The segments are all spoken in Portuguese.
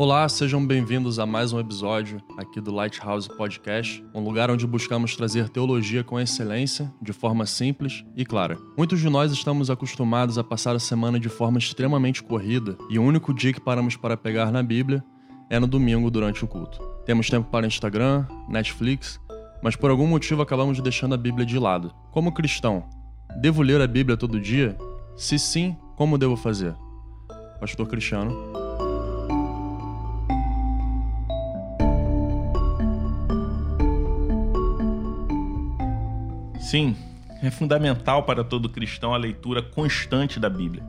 Olá, sejam bem-vindos a mais um episódio aqui do Lighthouse Podcast, um lugar onde buscamos trazer teologia com excelência, de forma simples e clara. Muitos de nós estamos acostumados a passar a semana de forma extremamente corrida e o único dia que paramos para pegar na Bíblia é no domingo durante o culto. Temos tempo para Instagram, Netflix, mas por algum motivo acabamos deixando a Bíblia de lado. Como cristão, devo ler a Bíblia todo dia? Se sim, como devo fazer? Pastor Cristiano. Sim, é fundamental para todo cristão a leitura constante da Bíblia,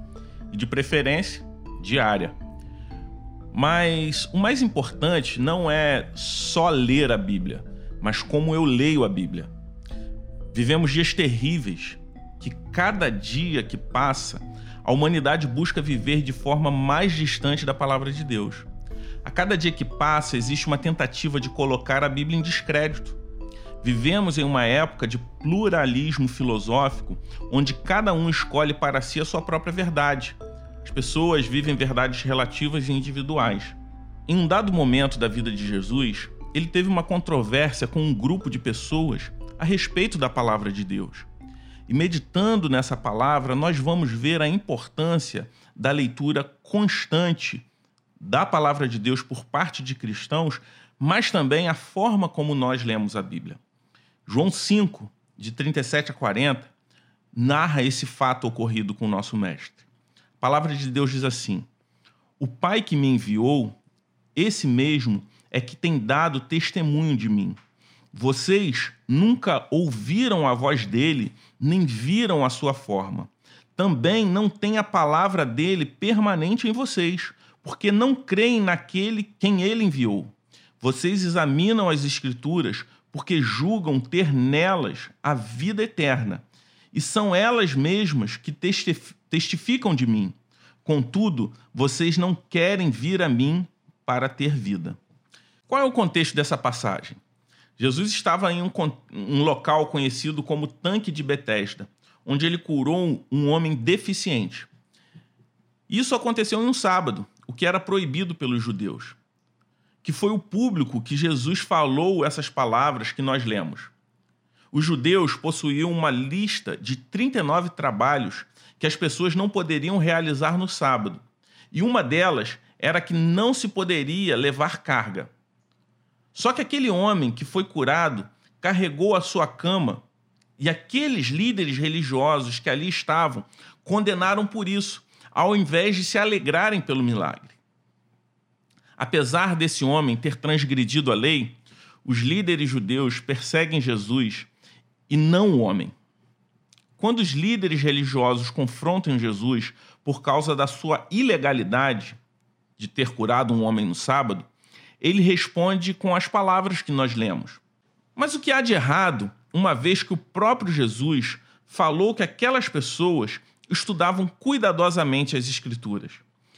e de preferência, diária. Mas o mais importante não é só ler a Bíblia, mas como eu leio a Bíblia. Vivemos dias terríveis que cada dia que passa, a humanidade busca viver de forma mais distante da palavra de Deus. A cada dia que passa, existe uma tentativa de colocar a Bíblia em descrédito Vivemos em uma época de pluralismo filosófico, onde cada um escolhe para si a sua própria verdade. As pessoas vivem verdades relativas e individuais. Em um dado momento da vida de Jesus, ele teve uma controvérsia com um grupo de pessoas a respeito da palavra de Deus. E meditando nessa palavra, nós vamos ver a importância da leitura constante da palavra de Deus por parte de cristãos, mas também a forma como nós lemos a Bíblia. João 5, de 37 a 40, narra esse fato ocorrido com o nosso mestre. A palavra de Deus diz assim: O Pai que me enviou, esse mesmo é que tem dado testemunho de mim. Vocês nunca ouviram a voz dele, nem viram a sua forma. Também não tem a palavra dele permanente em vocês, porque não creem naquele quem ele enviou. Vocês examinam as Escrituras porque julgam ter nelas a vida eterna, e são elas mesmas que testificam de mim. Contudo, vocês não querem vir a mim para ter vida. Qual é o contexto dessa passagem? Jesus estava em um, um local conhecido como Tanque de Betesda, onde ele curou um homem deficiente. Isso aconteceu em um sábado, o que era proibido pelos judeus que foi o público que Jesus falou essas palavras que nós lemos. Os judeus possuíam uma lista de 39 trabalhos que as pessoas não poderiam realizar no sábado, e uma delas era que não se poderia levar carga. Só que aquele homem que foi curado carregou a sua cama e aqueles líderes religiosos que ali estavam condenaram por isso, ao invés de se alegrarem pelo milagre. Apesar desse homem ter transgredido a lei, os líderes judeus perseguem Jesus e não o homem. Quando os líderes religiosos confrontam Jesus por causa da sua ilegalidade de ter curado um homem no sábado, ele responde com as palavras que nós lemos. Mas o que há de errado, uma vez que o próprio Jesus falou que aquelas pessoas estudavam cuidadosamente as Escrituras?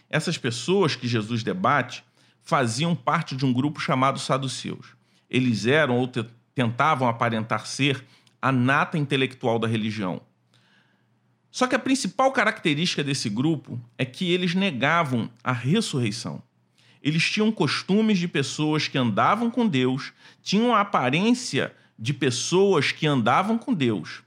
Essas pessoas que Jesus debate faziam parte de um grupo chamado saduceus. Eles eram ou tentavam aparentar ser a nata intelectual da religião. Só que a principal característica desse grupo é que eles negavam a ressurreição. Eles tinham costumes de pessoas que andavam com Deus, tinham a aparência de pessoas que andavam com Deus.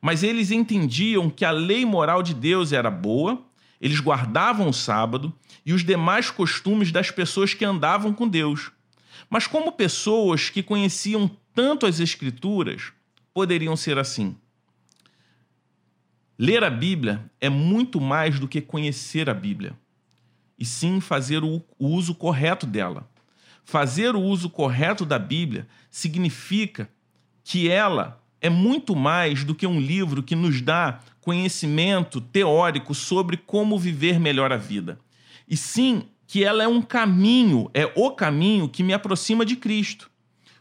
Mas eles entendiam que a lei moral de Deus era boa, eles guardavam o sábado e os demais costumes das pessoas que andavam com Deus. Mas como pessoas que conheciam tanto as Escrituras poderiam ser assim? Ler a Bíblia é muito mais do que conhecer a Bíblia, e sim fazer o uso correto dela. Fazer o uso correto da Bíblia significa que ela é muito mais do que um livro que nos dá conhecimento teórico sobre como viver melhor a vida e sim que ela é um caminho, é o caminho que me aproxima de Cristo.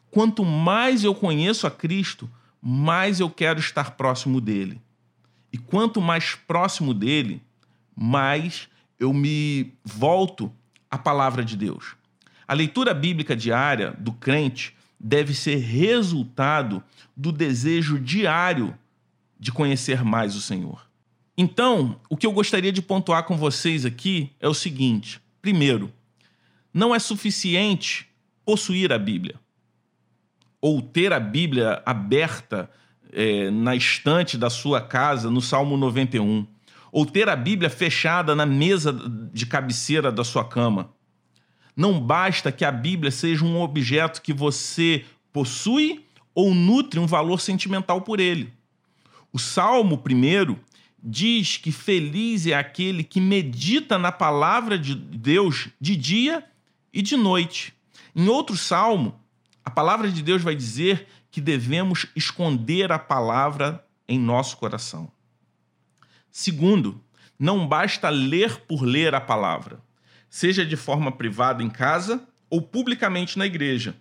Quanto mais eu conheço a Cristo, mais eu quero estar próximo dele. E quanto mais próximo dele, mais eu me volto à palavra de Deus. A leitura bíblica diária do crente deve ser resultado do desejo diário de conhecer mais o Senhor. Então, o que eu gostaria de pontuar com vocês aqui é o seguinte: primeiro, não é suficiente possuir a Bíblia ou ter a Bíblia aberta é, na estante da sua casa, no Salmo 91, ou ter a Bíblia fechada na mesa de cabeceira da sua cama. Não basta que a Bíblia seja um objeto que você possui ou nutre um valor sentimental por ele. O Salmo primeiro diz que feliz é aquele que medita na palavra de Deus de dia e de noite. Em outro salmo, a palavra de Deus vai dizer que devemos esconder a palavra em nosso coração. Segundo, não basta ler por ler a palavra, seja de forma privada em casa ou publicamente na igreja.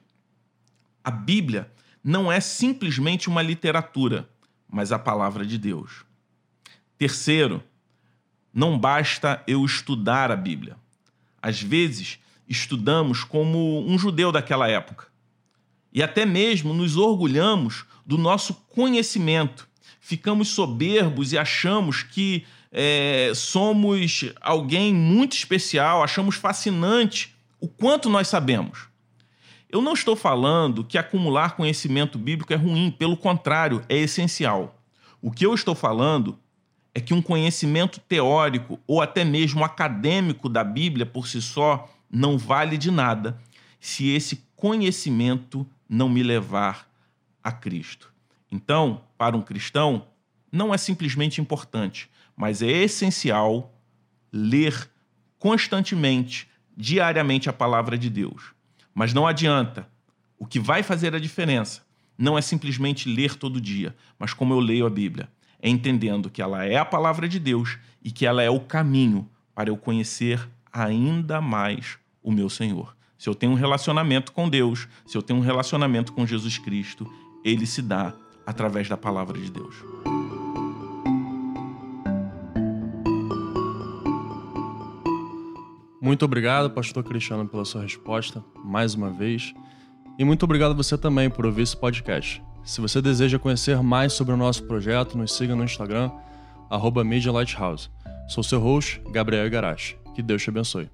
A Bíblia não é simplesmente uma literatura, mas a palavra de Deus. Terceiro, não basta eu estudar a Bíblia. Às vezes, estudamos como um judeu daquela época. E até mesmo nos orgulhamos do nosso conhecimento. Ficamos soberbos e achamos que é, somos alguém muito especial, achamos fascinante o quanto nós sabemos. Eu não estou falando que acumular conhecimento bíblico é ruim, pelo contrário, é essencial. O que eu estou falando é que um conhecimento teórico ou até mesmo acadêmico da Bíblia por si só não vale de nada se esse conhecimento não me levar a Cristo. Então, para um cristão, não é simplesmente importante, mas é essencial ler constantemente, diariamente a palavra de Deus. Mas não adianta. O que vai fazer a diferença não é simplesmente ler todo dia, mas como eu leio a Bíblia, é entendendo que ela é a palavra de Deus e que ela é o caminho para eu conhecer ainda mais o meu Senhor. Se eu tenho um relacionamento com Deus, se eu tenho um relacionamento com Jesus Cristo, ele se dá através da palavra de Deus. Muito obrigado, pastor Cristiano, pela sua resposta, mais uma vez. E muito obrigado você também por ouvir esse podcast. Se você deseja conhecer mais sobre o nosso projeto, nos siga no Instagram, arroba Media Lighthouse. Sou seu host, Gabriel Igarashi. Que Deus te abençoe.